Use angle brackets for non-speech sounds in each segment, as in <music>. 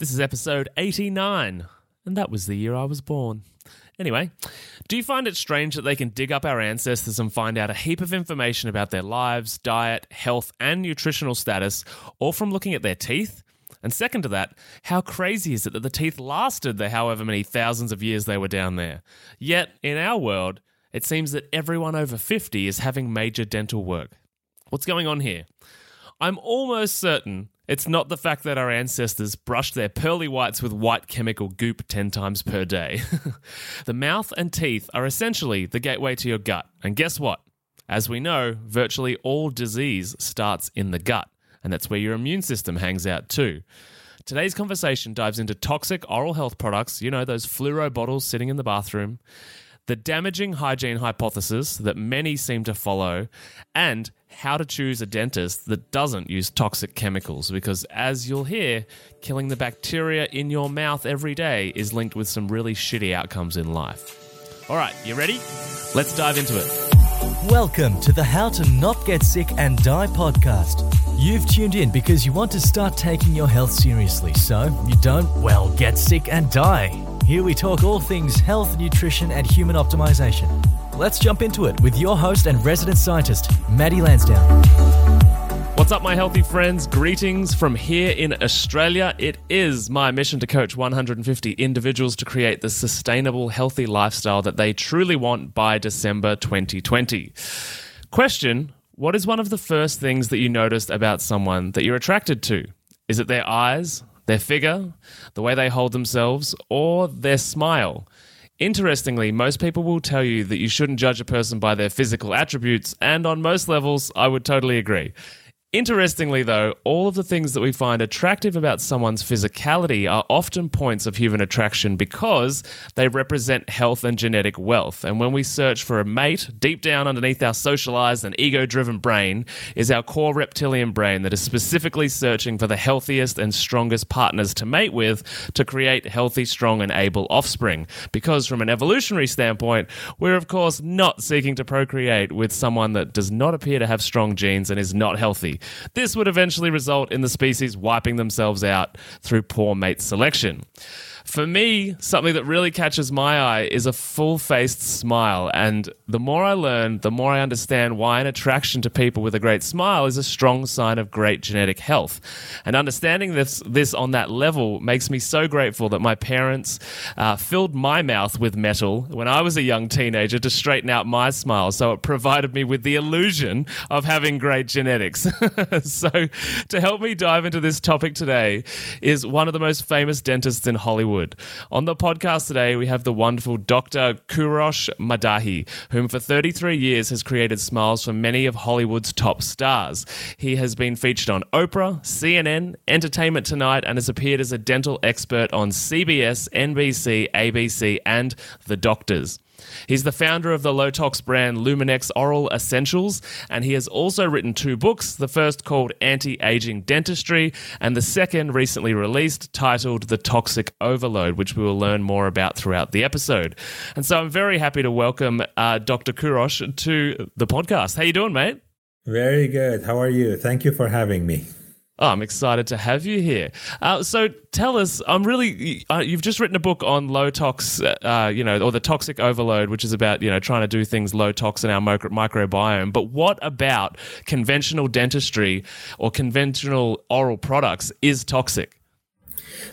This is episode 89, and that was the year I was born. Anyway, do you find it strange that they can dig up our ancestors and find out a heap of information about their lives, diet, health, and nutritional status, all from looking at their teeth? And second to that, how crazy is it that the teeth lasted the however many thousands of years they were down there? Yet, in our world, it seems that everyone over 50 is having major dental work. What's going on here? I'm almost certain it's not the fact that our ancestors brushed their pearly whites with white chemical goop 10 times per day. <laughs> the mouth and teeth are essentially the gateway to your gut. And guess what? As we know, virtually all disease starts in the gut, and that's where your immune system hangs out too. Today's conversation dives into toxic oral health products, you know, those fluoro bottles sitting in the bathroom, the damaging hygiene hypothesis that many seem to follow, and how to choose a dentist that doesn't use toxic chemicals. Because as you'll hear, killing the bacteria in your mouth every day is linked with some really shitty outcomes in life. All right, you ready? Let's dive into it. Welcome to the How to Not Get Sick and Die podcast. You've tuned in because you want to start taking your health seriously so you don't, well, get sick and die. Here we talk all things health, nutrition, and human optimization. Let's jump into it with your host and resident scientist, Maddie Lansdowne. What's up, my healthy friends? Greetings from here in Australia. It is my mission to coach 150 individuals to create the sustainable, healthy lifestyle that they truly want by December 2020. Question What is one of the first things that you noticed about someone that you're attracted to? Is it their eyes, their figure, the way they hold themselves, or their smile? Interestingly, most people will tell you that you shouldn't judge a person by their physical attributes, and on most levels, I would totally agree. Interestingly, though, all of the things that we find attractive about someone's physicality are often points of human attraction because they represent health and genetic wealth. And when we search for a mate, deep down underneath our socialized and ego driven brain is our core reptilian brain that is specifically searching for the healthiest and strongest partners to mate with to create healthy, strong, and able offspring. Because from an evolutionary standpoint, we're of course not seeking to procreate with someone that does not appear to have strong genes and is not healthy. This would eventually result in the species wiping themselves out through poor mate selection. For me, something that really catches my eye is a full faced smile. And the more I learn, the more I understand why an attraction to people with a great smile is a strong sign of great genetic health. And understanding this, this on that level makes me so grateful that my parents uh, filled my mouth with metal when I was a young teenager to straighten out my smile. So it provided me with the illusion of having great genetics. <laughs> so to help me dive into this topic today is one of the most famous dentists in Hollywood. On the podcast today, we have the wonderful Dr. Kourosh Maddahi, whom for 33 years has created smiles for many of Hollywood's top stars. He has been featured on Oprah, CNN, Entertainment Tonight, and has appeared as a dental expert on CBS, NBC, ABC, and The Doctors. He's the founder of the low tox brand Lumineux Oral Essentials, and he has also written two books the first called Anti Aging Dentistry, and the second recently released titled The Toxic Overload, which we will learn more about throughout the episode. And so I'm very happy to welcome uh, Dr. Kourosh to the podcast. How you doing, mate? Very good. How are you? Thank you for having me. Oh, I'm excited to have you here. Uh, so tell us, I'm really, uh, you've just written a book on low tox, uh, you know, or the toxic overload, which is about, you know, trying to do things low tox in our micro- microbiome. But what about conventional dentistry or conventional oral products is toxic?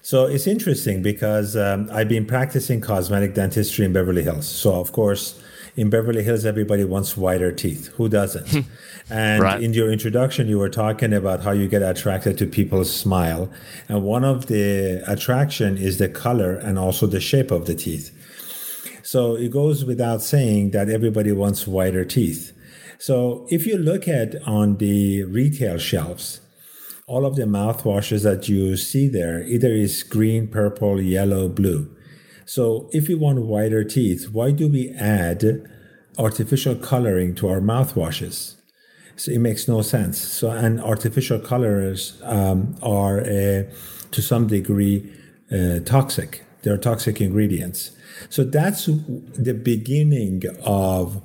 So it's interesting because um, I've been practicing cosmetic dentistry in Beverly Hills. So, of course, in Beverly Hills, everybody wants whiter teeth. Who doesn't? <laughs> and right. in your introduction, you were talking about how you get attracted to people's smile. And one of the attraction is the color and also the shape of the teeth. So it goes without saying that everybody wants whiter teeth. So if you look at on the retail shelves, all of the mouthwashes that you see there either is green, purple, yellow, blue. So if we want whiter teeth, why do we add artificial coloring to our mouthwashes? So it makes no sense. So and artificial colors um, are uh, to some degree uh, toxic. They're toxic ingredients. So that's the beginning of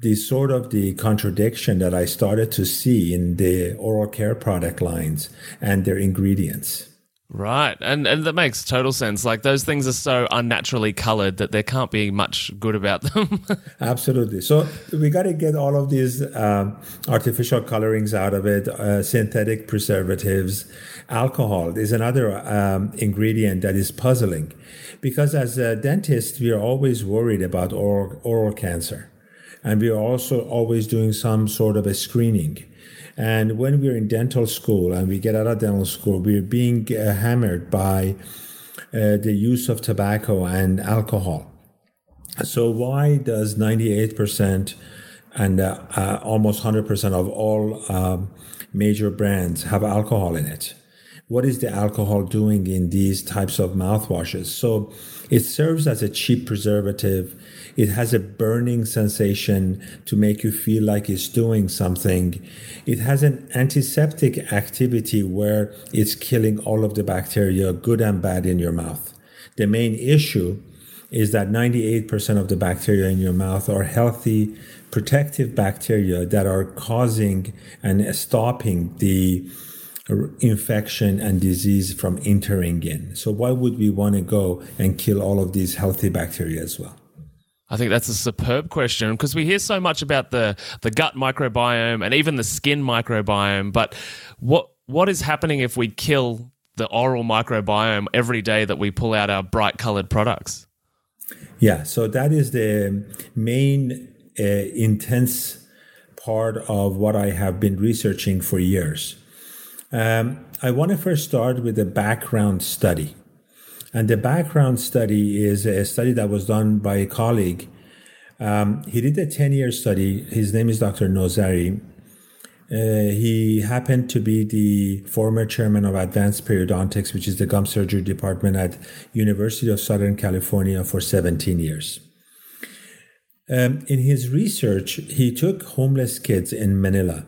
the sort of the contradiction that I started to see in the oral care product lines and their ingredients. Right. And and that makes total sense. Like those things are so unnaturally colored that there can't be much good about them. <laughs> Absolutely. So we got to get all of these um, artificial colorings out of it, uh, synthetic preservatives. Alcohol is another um, ingredient that is puzzling because as a dentist, we are always worried about oral, oral cancer. And we are also always doing some sort of a screening and when we're in dental school and we get out of dental school, we're being uh, hammered by uh, the use of tobacco and alcohol. So, why does 98% and uh, uh almost 100% of all um, major brands have alcohol in it? What is the alcohol doing in these types of mouthwashes? So, it serves as a cheap preservative it has a burning sensation to make you feel like it's doing something. It has an antiseptic activity where it's killing all of the bacteria, good and bad, in your mouth. The main issue is that 98% of the bacteria in your mouth are healthy, protective bacteria that are causing and stopping the infection and disease from entering in. So, why would we want to go and kill all of these healthy bacteria as well? I think that's a superb question because we hear so much about the the gut microbiome and even the skin microbiome, but what what is happening if we kill the oral microbiome every day that we pull out our bright colored products? Yeah, so that is the main uh, intense part of what I have been researching for years. Um, I want to first start with a background study. And the background study is a study that was done by a colleague. Um, he did a 10 year study. His name is Dr. Nozari. Uh, he happened to be the former chairman of Advanced Periodontics, which is the gum surgery department at University of Southern California for 17 years. Um, in his research, he took homeless kids in Manila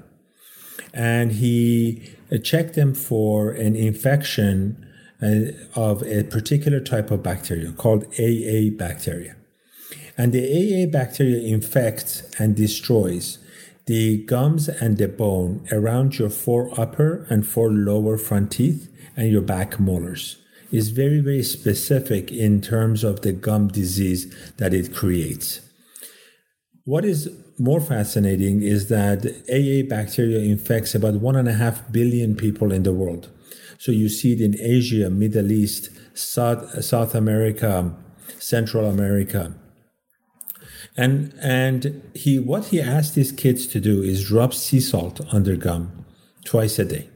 and he uh, checked them for an infection Uh, of a particular type of bacteria called AA bacteria. And the AA bacteria infects and destroys the gums and the bone around your four upper and four lower front teeth and your back molars. Is very, very specific in terms of the gum disease that it creates. What is more fascinating is that AA bacteria infects about one and a half billion people in the world. So you see it in Asia, Middle East, South, South America, Central America. And and he what he asked his kids to do is rub sea salt on their gum twice a day.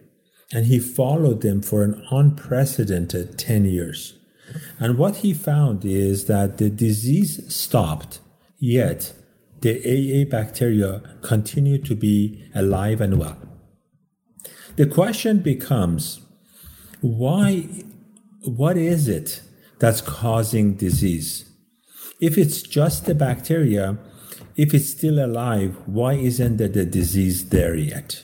And he followed them for an unprecedented 10 years. And what he found is that the disease stopped, yet the AA bacteria continued to be alive and well. The question becomes why what is it that's causing disease? If it's just the bacteria if it's still alive why isn't the disease there yet?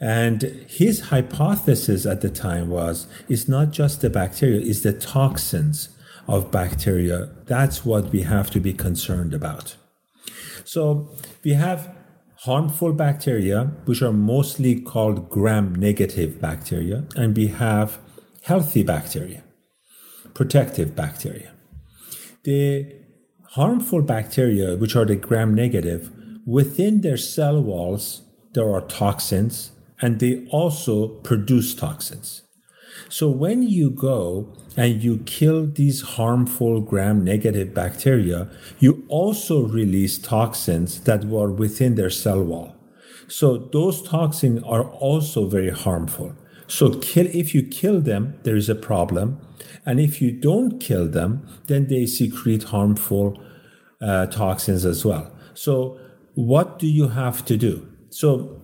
And his hypothesis at the time was it's not just the bacteria it's the toxins of bacteria. That's what we have to be concerned about. So we have harmful bacteria, which are mostly called gram negative bacteria, and we have healthy bacteria, protective bacteria. The harmful bacteria, which are the gram negative, within their cell walls, there are toxins and they also produce toxins. So when you go and you kill these harmful gram negative bacteria, you also release toxins that were within their cell wall. So those toxins are also very harmful. So kill, if you kill them, there is a problem. And if you don't kill them, then they secrete harmful uh, toxins as well. So what do you have to do? So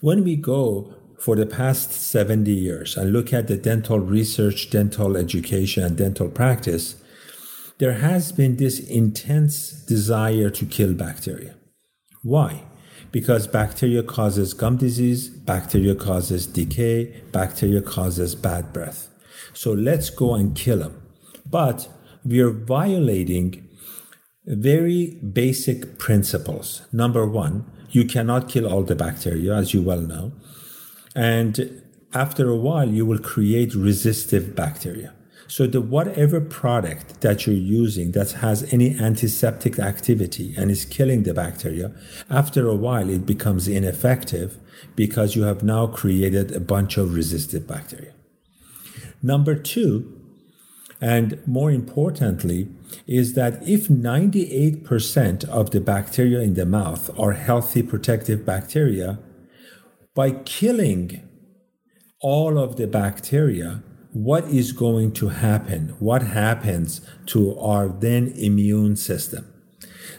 when we go for the past 70 years and look at the dental research, dental education, and dental practice, there has been this intense desire to kill bacteria. Why? Because bacteria causes gum disease, bacteria causes decay, bacteria causes bad breath. So let's go and kill them. But we are violating very basic principles. Number one, you cannot kill all the bacteria, as you well know. And after a while, you will create resistive bacteria. So the whatever product that you're using that has any antiseptic activity and is killing the bacteria, after a while it becomes ineffective because you have now created a bunch of resistive bacteria. Number two, and more importantly, is that if 98% of the bacteria in the mouth are healthy protective bacteria, by killing all of the bacteria, what is going to happen? What happens to our then immune system?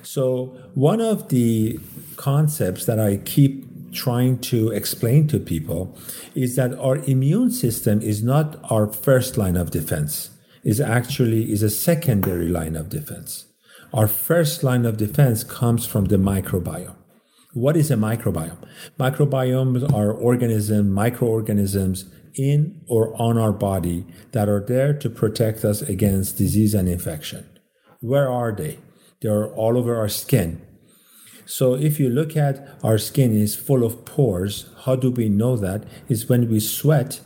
So, one of the concepts that I keep trying to explain to people is that our immune system is not our first line of defense is actually is a secondary line of defense our first line of defense comes from the microbiome what is a microbiome microbiomes are organisms microorganisms in or on our body that are there to protect us against disease and infection. Where are they? They are all over our skin. So if you look at our skin is full of pores, how do we know that? Is when we sweat,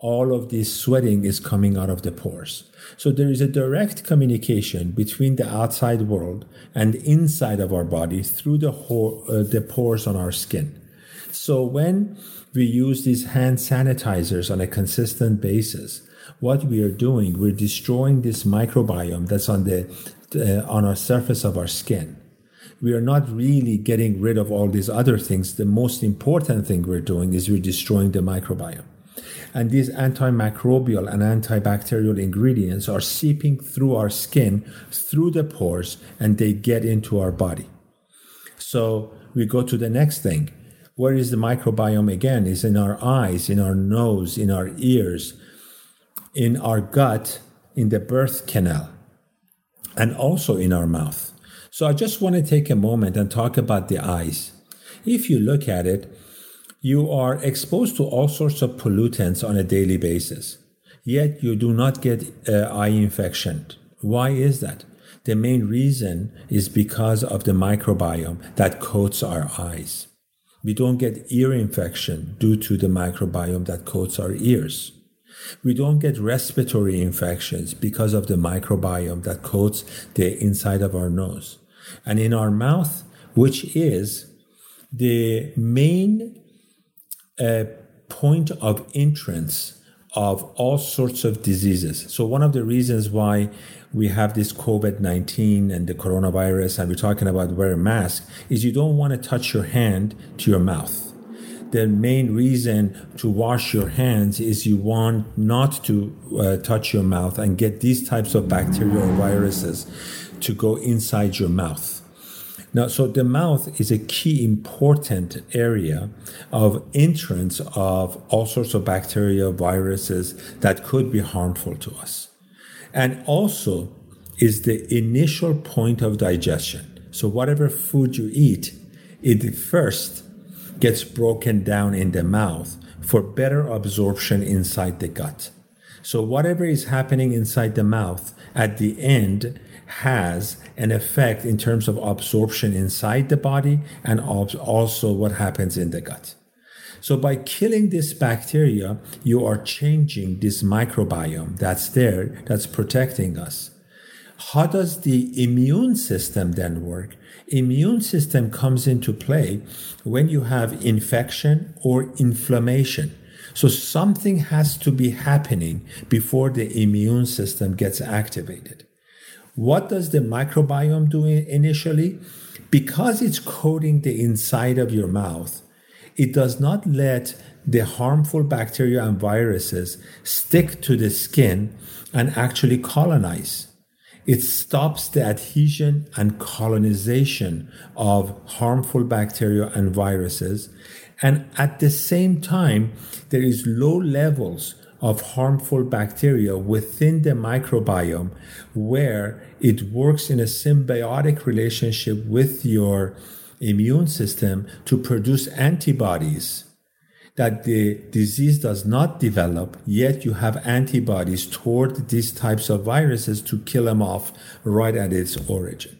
all of this sweating is coming out of the pores. So there is a direct communication between the outside world and inside of our body through the, ho- uh, the pores on our skin. So when we use these hand sanitizers on a consistent basis, what we are doing, we're destroying this microbiome that's on the uh, on our surface of our skin. We are not really getting rid of all these other things. The most important thing we're doing is we're destroying the microbiome. And these antimicrobial and antibacterial ingredients are seeping through our skin, through the pores, and they get into our body. So we go to the next thing where is the microbiome again? Is in our eyes, in our nose, in our ears, in our gut, in the birth canal, and also in our mouth. So I just want to take a moment and talk about the eyes. If you look at it, you are exposed to all sorts of pollutants on a daily basis, yet you do not get uh, eye infection. Why is that? The main reason is because of the microbiome that coats our eyes. We don't get ear infection due to the microbiome that coats our ears. We don't get respiratory infections because of the microbiome that coats the inside of our nose. And in our mouth, which is the main uh, point of entrance of all sorts of diseases. So, one of the reasons why we have this COVID 19 and the coronavirus, and we're talking about wear a mask, is you don't want to touch your hand to your mouth. The main reason to wash your hands is you want not to uh, touch your mouth and get these types of bacteria or viruses to go inside your mouth. Now, so the mouth is a key important area of entrance of all sorts of bacteria, viruses that could be harmful to us and also is the initial point of digestion. So, whatever food you eat, it first gets broken down in the mouth for better absorption inside the gut. So, whatever is happening inside the mouth at the end has an effect in terms of absorption inside the body and also what happens in the gut. So by killing this bacteria, you are changing this microbiome that's there, that's protecting us. How does the immune system then work? Immune system comes into play when you have infection or inflammation. So something has to be happening before the immune system gets activated. What does the microbiome do initially? Because it's coating the inside of your mouth, it does not let the harmful bacteria and viruses stick to the skin and actually colonize. It stops the adhesion and colonization of harmful bacteria and viruses. And at the same time, there is low levels of harmful bacteria within the microbiome where it works in a symbiotic relationship with your immune system to produce antibodies that the disease does not develop, yet you have antibodies toward these types of viruses to kill them off right at its origin.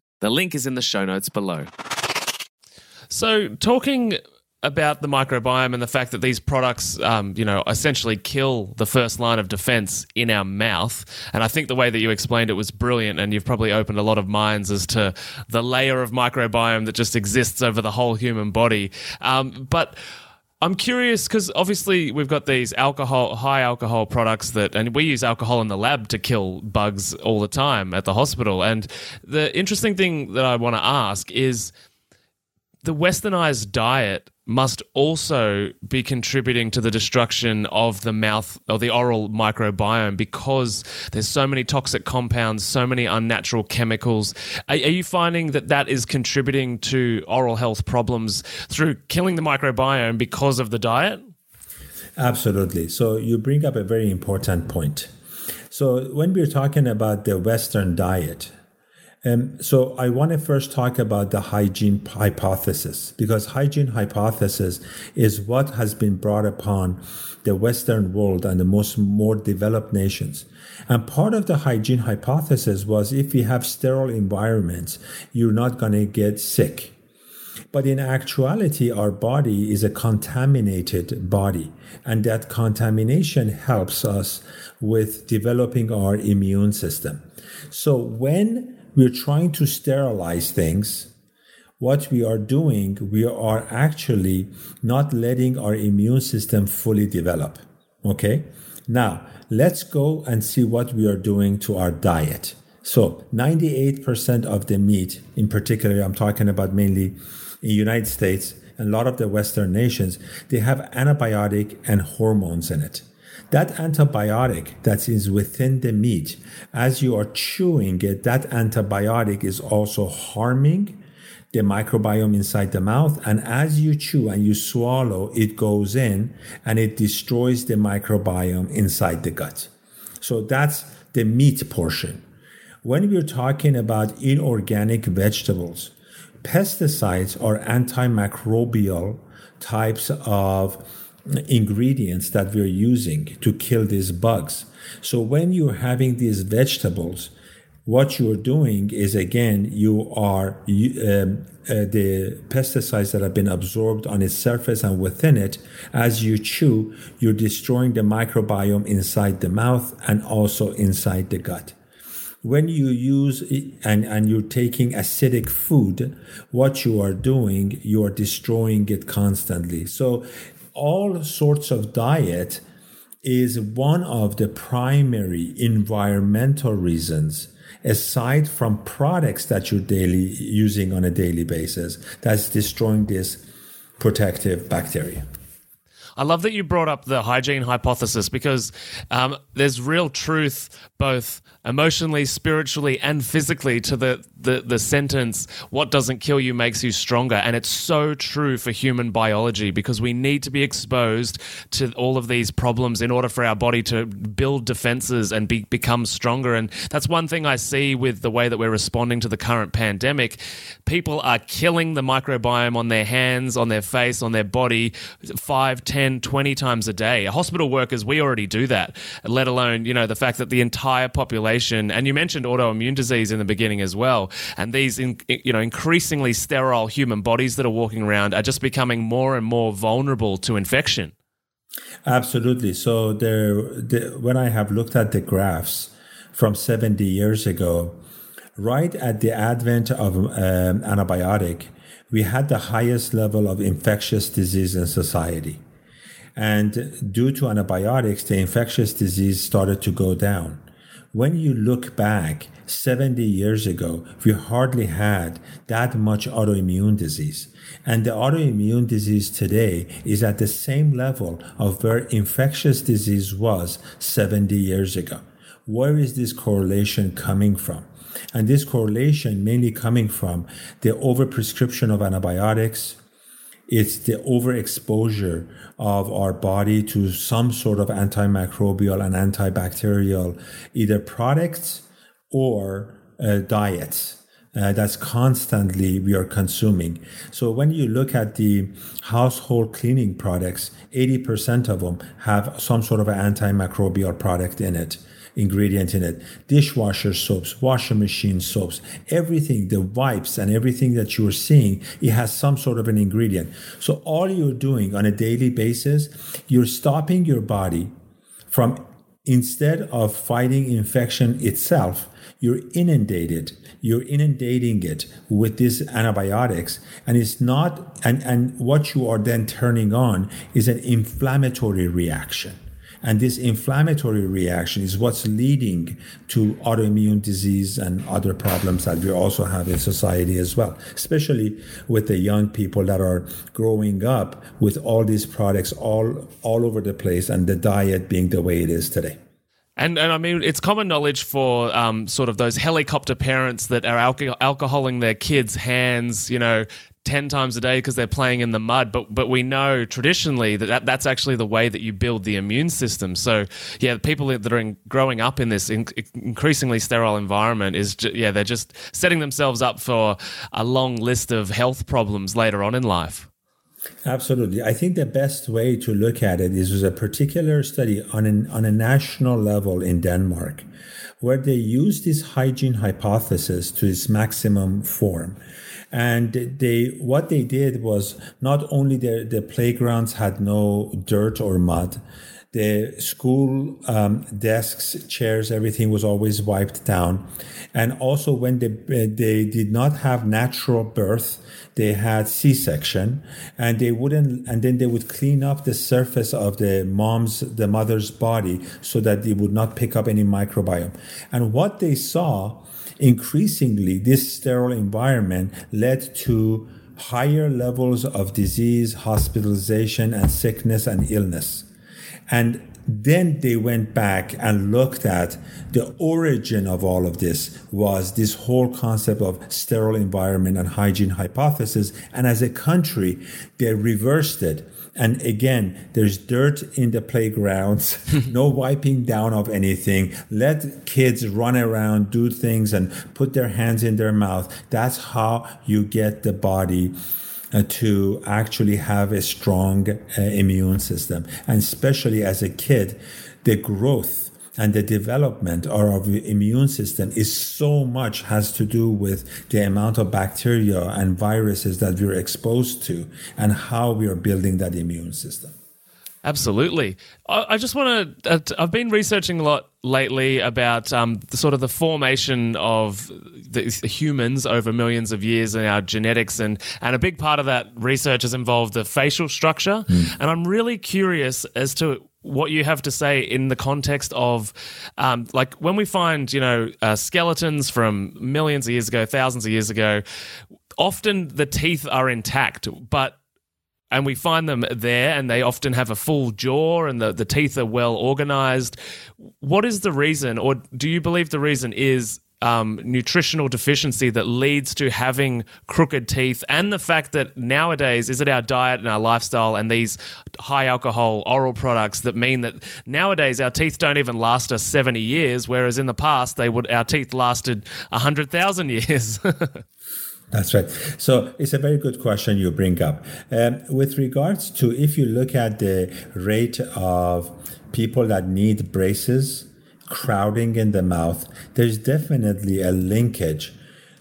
The link is in the show notes below. So, talking about the microbiome and the fact that these products, um, you know, essentially kill the first line of defense in our mouth. And I think the way that you explained it was brilliant, and you've probably opened a lot of minds as to the layer of microbiome that just exists over the whole human body. Um, but I'm curious because obviously we've got these alcohol, high alcohol products that, and we use alcohol in the lab to kill bugs all the time at the hospital. And the interesting thing that I want to ask is the westernized diet must also be contributing to the destruction of the mouth or the oral microbiome because there's so many toxic compounds, so many unnatural chemicals. Are, are, you finding that that is contributing to oral health problems through killing the microbiome because of the diet? Absolutely. So you bring up a very important point. So when we're talking about the Western diet, um, so I want to first talk about the hygiene hypothesis because hygiene hypothesis is what has been brought upon the Western world and the most more developed nations. And part of the hygiene hypothesis was if you have sterile environments, you're not going to get sick. But in actuality, our body is a contaminated body, and that contamination helps us with developing our immune system. So when we're trying to sterilize things, what we are doing, we are actually not letting our immune system fully develop. Okay. Now let's go and see what we are doing to our diet. So 98% of the meat, in particular, I'm talking about mainly in United States and a lot of the Western nations, they have antibiotic and hormones in it. That antibiotic that is within the meat, as you are chewing it, that antibiotic is also harming the microbiome inside the mouth. And as you chew and you swallow, it goes in and it destroys the microbiome inside the gut. So that's the meat portion. When we're talking about inorganic vegetables, pesticides are antimicrobial types of ingredients that we're using to kill these bugs. So when you're having these vegetables, what you're doing is again you are um, uh, the pesticides that have been absorbed on its surface and within it as you chew you're destroying the microbiome inside the mouth and also inside the gut when you use and, and you're taking acidic food what you are doing you are destroying it constantly so all sorts of diet is one of the primary environmental reasons aside from products that you're daily using on a daily basis that's destroying this protective bacteria. I love that you brought up the hygiene hypothesis because um, there's real truth both emotionally, spiritually, and physically to the, the, the sentence, what doesn't kill you makes you stronger. And it's so true for human biology because we need to be exposed to all of these problems in order for our body to build defenses and be, become stronger. And that's one thing I see with the way that we're responding to the current pandemic. People are killing the microbiome on their hands, on their face, on their body 5, 10, 20 times a day. Hospital workers, we already do that, let alone, you know, the fact that the entire population, and you mentioned autoimmune disease in the beginning as well, and these, in, you know, increasingly sterile human bodies that are walking around are just becoming more and more vulnerable to infection. Absolutely. So there, the, when I have looked at the graphs from 70 years ago, right at the advent of um, antibiotic, we had the highest level of infectious disease in society. And due to antibiotics, the infectious disease started to go down. When you look back 70 years ago, we hardly had that much autoimmune disease. And the autoimmune disease today is at the same level of where infectious disease was 70 years ago. Where is this correlation coming from? And this correlation mainly coming from the overprescription of antibiotics, it's the overexposure of our body to some sort of antimicrobial and antibacterial either products or uh, diets. Uh, that's constantly we are consuming. So when you look at the household cleaning products, 80% of them have some sort of antimicrobial product in it ingredient in it. Dishwasher soaps, washing machine soaps, everything, the wipes and everything that you're seeing, it has some sort of an ingredient. So all you're doing on a daily basis, you're stopping your body from instead of fighting infection itself, you're inundated you're inundating it with these antibiotics and it's not and and what you are then turning on is an inflammatory reaction and this inflammatory reaction is what's leading to autoimmune disease and other problems that we also have in society as well, especially with the young people that are growing up with all these products all, all over the place and the diet being the way it is today. And, and I mean, it's common knowledge for um, sort of those helicopter parents that are alco- alcoholing their kids' hands, you know, 10 times a day because they're playing in the mud but but we know traditionally that, that that's actually the way that you build the immune system so yeah people that are in, growing up in this in, increasingly sterile environment is ju- yeah they're just setting themselves up for a long list of health problems later on in life Absolutely. I think the best way to look at it is with a particular study on, an, on a national level in Denmark, where they used this hygiene hypothesis to its maximum form. And they, what they did was not only the, the playgrounds had no dirt or mud, the school um, desks, chairs, everything was always wiped down. And also when they, they did not have natural birth, they had C-section and they wouldn't, and then they would clean up the surface of the mom's, the mother's body so that it would not pick up any microbiome. And what they saw increasingly, this sterile environment led to higher levels of disease, hospitalization, and sickness and illness. And then they went back and looked at the origin of all of this was this whole concept of sterile environment and hygiene hypothesis. And as a country, they reversed it and again, there's dirt in the playgrounds, <laughs> no wiping down of anything. Let kids run around, do things, and put their hands in their mouth. That's how you get the body. Uh, to actually have a strong uh, immune system. And especially as a kid, the growth and the development of our immune system is so much has to do with the amount of bacteria and viruses that we're exposed to and how we are building that immune system. Absolutely. I, just want to. Uh, I've been researching a lot lately about um, the sort of the formation of the humans over millions of years and our genetics, and and a big part of that research has involved the facial structure. Mm. And I'm really curious as to what you have to say in the context of um, like when we find you know uh, skeletons from millions of years ago thousands of years ago often the teeth are intact but and we find them there and they often have a full jaw and the, the teeth are well organized. What is the reason, or do you believe the reason is um, nutritional deficiency that leads to having crooked teeth, and the fact that nowadays is it our diet and our lifestyle and these high alcohol oral products that mean that nowadays our teeth don't even last us 70 years, whereas in the past they would our teeth lasted 100,000 <laughs> years. That's right. So it's a very good question you bring up. Um, with regards to if you look at the rate of people that need braces, crowding in the mouth, there's definitely a linkage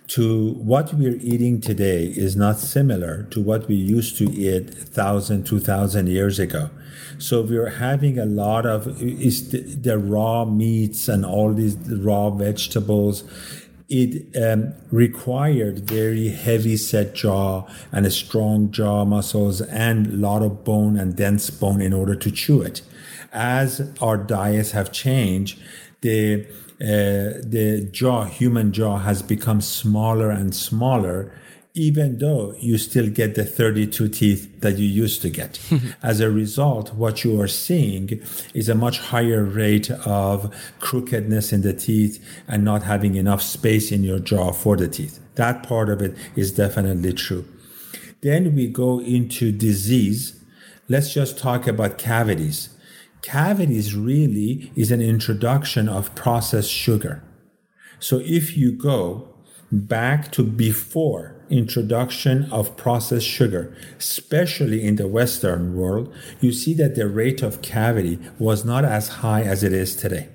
to what we're eating today is not similar to what we used to eat 1000 2000 years ago. So we're having a lot of is the, the raw meats and all these raw vegetables it um, required very heavy set jaw and a strong jaw muscles and a lot of bone and dense bone in order to chew it. As our diets have changed, the uh, the jaw, human jaw, has become smaller and smaller, even though you still get the 32 teeth that you used to get. <laughs> As a result, what you are seeing is a much higher rate of crookedness in the teeth and not having enough space in your jaw for the teeth. That part of it is definitely true. Then we go into disease. Let's just talk about cavities. Cavities really is an introduction of processed sugar. So if you go back to before introduction of processed sugar, especially in the Western world, you see that the rate of cavity was not as high as it is today.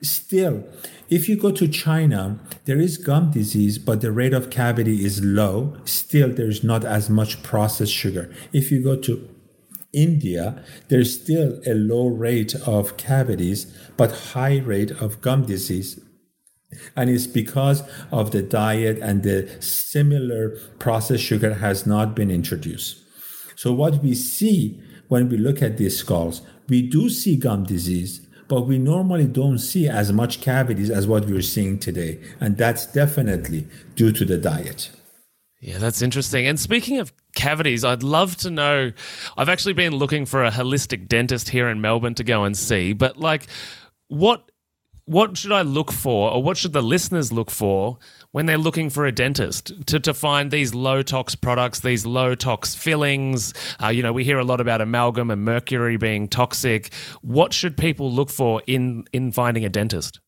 Still, if you go to China, there is gum disease, but the rate of cavity is low. Still, there's not as much processed sugar. If you go to India, there's still a low rate of cavities, but high rate of gum disease and it's because of the diet and the similar processed sugar has not been introduced. So what we see when we look at these skulls, we do see gum disease, but we normally don't see as much cavities as what we're seeing today. And that's definitely due to the diet. Yeah, that's interesting. And speaking of cavities, I'd love to know. I've actually been looking for a holistic dentist here in Melbourne to go and see, but like, what what should I look for, or what should the listeners look for when they're looking for a dentist to, to find these low tox products, these low tox fillings? Uh, you know, we hear a lot about amalgam and mercury being toxic. What should people look for in in finding a dentist?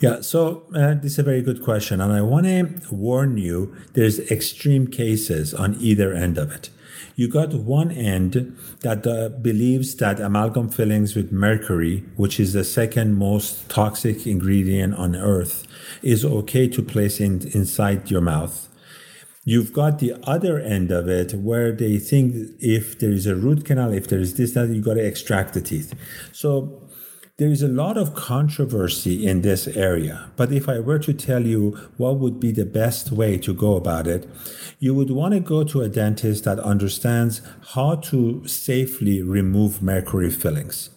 Yeah, so uh, this is a very good question, and I want to warn you: there's extreme cases on either end of it. You got one end that uh, believes that amalgam fillings with mercury, which is the second most toxic ingredient on earth, is okay to place in, inside your mouth. You've got the other end of it where they think if there is a root canal, if there is this, that, you've got to extract the teeth. So there is a lot of controversy in this area, but if I were to tell you what would be the best way to go about it, you would want to go to a dentist that understands how to safely remove mercury fillings.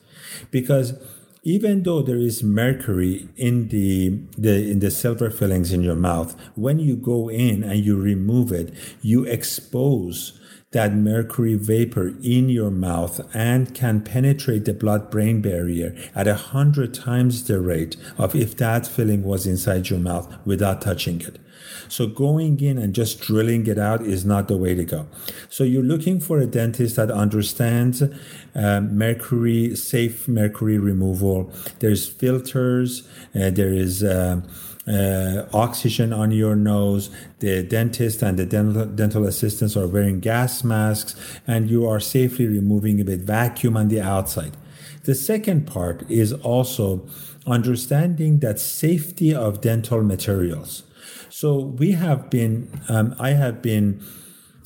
Because even though there is mercury in the, the in the silver fillings in your mouth, when you go in and you remove it, you expose that mercury vapor in your mouth and can penetrate the blood brain barrier at a hundred times the rate of if that filling was inside your mouth without touching it. So going in and just drilling it out is not the way to go. So you're looking for a dentist that understands um, mercury, safe mercury removal. There's filters. Uh, there is. Uh, uh, oxygen on your nose. The dentist and the dental, dental assistants are wearing gas masks, and you are safely removing it with vacuum on the outside. The second part is also understanding that safety of dental materials. So we have been, um, I have been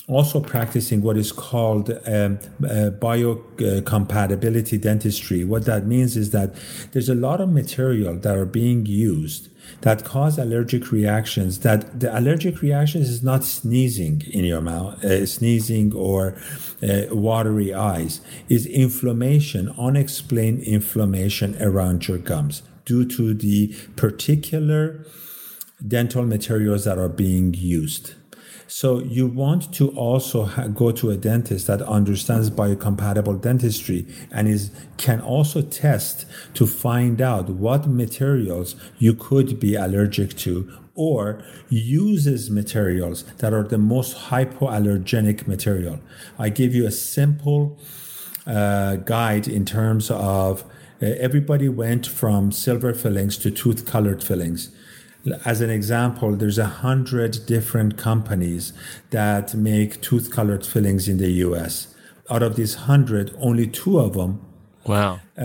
also practicing what is called um, uh, biocompatibility dentistry. What that means is that there's a lot of material that are being used that cause allergic reactions that the allergic reactions is not sneezing in your mouth uh, sneezing or uh, watery eyes. Is inflammation unexplained inflammation around your gums due to the particular dental materials that are being used So you want to also ha- go to a dentist that understands biocompatible dentistry and is can also test to find out what materials you could be allergic to or uses materials that are the most hypoallergenic material. I give you a simple uh, guide in terms of uh, everybody went from silver fillings to tooth colored fillings as an example, there's a hundred different companies that make tooth colored fillings in the US. Out of these hundred, only two of them Wow. Uh,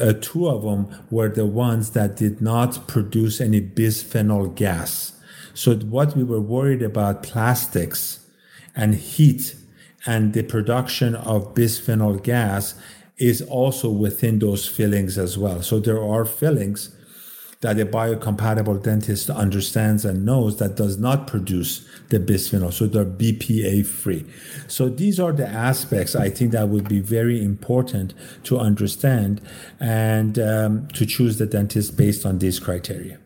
uh, two of them were the ones that did not produce any bisphenol gas. So what we were worried about plastics and heat and the production of bisphenol gas is also within those fillings as well. So there are fillings that a biocompatible dentist understands and knows that does not produce the bisphenol. So they're BPA free. So these are the aspects I think that would be very important to understand and um, to choose the dentist based on these criteria.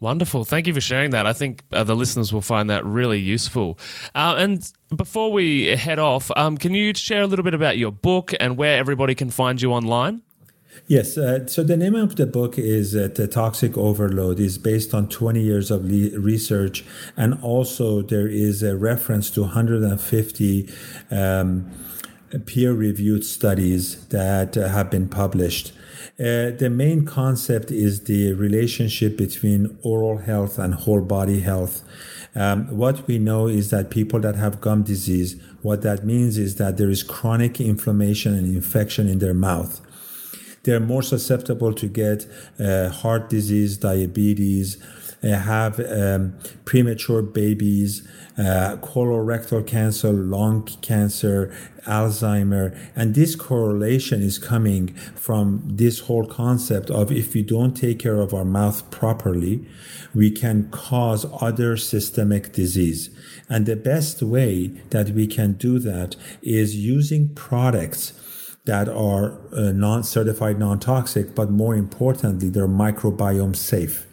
Wonderful. Thank you for sharing that. I think uh, the listeners will find that really useful. Uh, and before we head off, um, can you share a little bit about your book and where everybody can find you online? Yes. Uh, so the name of the book is uh, The Toxic Overload is based on 20 years of le- research. And also there is a reference to 150 um, peer reviewed studies that uh, have been published. Uh, the main concept is the relationship between oral health and whole body health. Um, what we know is that people that have gum disease, what that means is that there is chronic inflammation and infection in their mouth they're more susceptible to get uh, heart disease, diabetes, uh, have um, premature babies, uh, colorectal cancer, lung cancer, Alzheimer. And this correlation is coming from this whole concept of if we don't take care of our mouth properly, we can cause other systemic disease. And the best way that we can do that is using products that are uh, non-certified non-toxic, but more importantly, they're microbiome safe.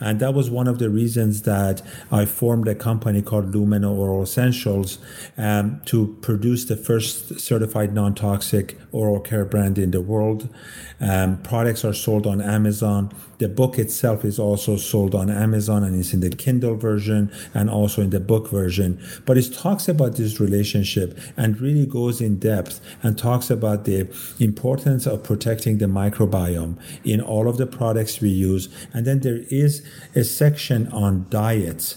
And that was one of the reasons that I formed a company called Lumineux Oral Essentials um, to produce the first certified non-toxic oral care brand in the world. Um, products are sold on Amazon. The book itself is also sold on Amazon and it's in the Kindle version and also in the book version. But it talks about this relationship and really goes in depth and talks about the importance of protecting the microbiome in all of the products we use. And then there is a section on diets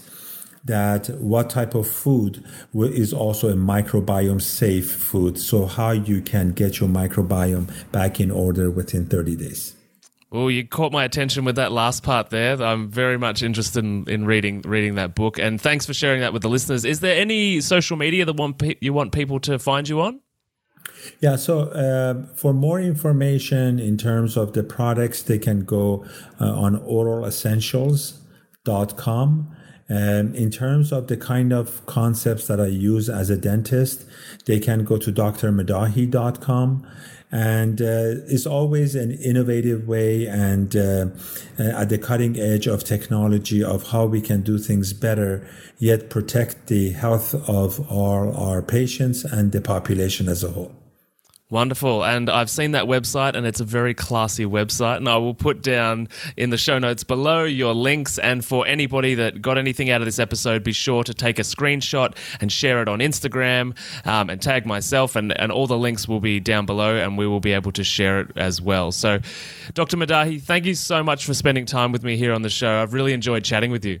that what type of food is also a microbiome safe food. So how you can get your microbiome back in order within 30 days. Well, you caught my attention with that last part there. I'm very much interested in, in reading reading that book, and thanks for sharing that with the listeners. Is there any social media that want pe- you want people to find you on? Yeah, so uh, for more information in terms of the products, they can go uh, on oralessentials.com. Um, in terms of the kind of concepts that I use as a dentist, they can go to drmaddahi.com. And uh, it's always an innovative way and uh, uh, at the cutting edge of technology of how we can do things better, yet protect the health of all our patients and the population as a whole. Wonderful. And I've seen that website, and it's a very classy website. And I will put down in the show notes below your links. And for anybody that got anything out of this episode, be sure to take a screenshot and share it on Instagram um, and tag myself. And, and all the links will be down below, and we will be able to share it as well. So, Dr. Maddahi, thank you so much for spending time with me here on the show. I've really enjoyed chatting with you.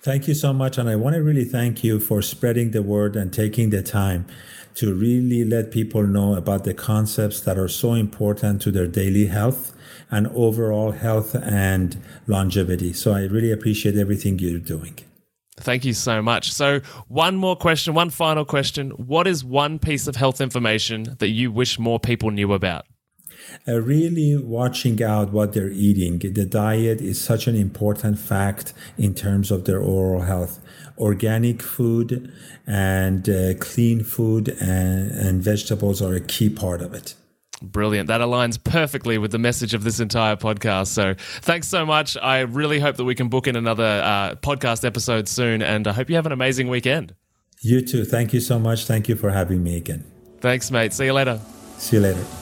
Thank you so much. And I want to really thank you for spreading the word and taking the time to really let people know about the concepts that are so important to their daily health and overall health and longevity. So I really appreciate everything you're doing. Thank you so much. So, one more question, one final question. What is one piece of health information that you wish more people knew about? Uh, really watching out what they're eating. The diet is such an important fact in terms of their oral health. Organic food and uh, clean food and, and vegetables are a key part of it. Brilliant. That aligns perfectly with the message of this entire podcast. So, thanks so much. I really hope that we can book in another uh, podcast episode soon, and I hope you have an amazing weekend. You too. Thank you so much. Thank you for having me again. Thanks, mate. See you later. See you later.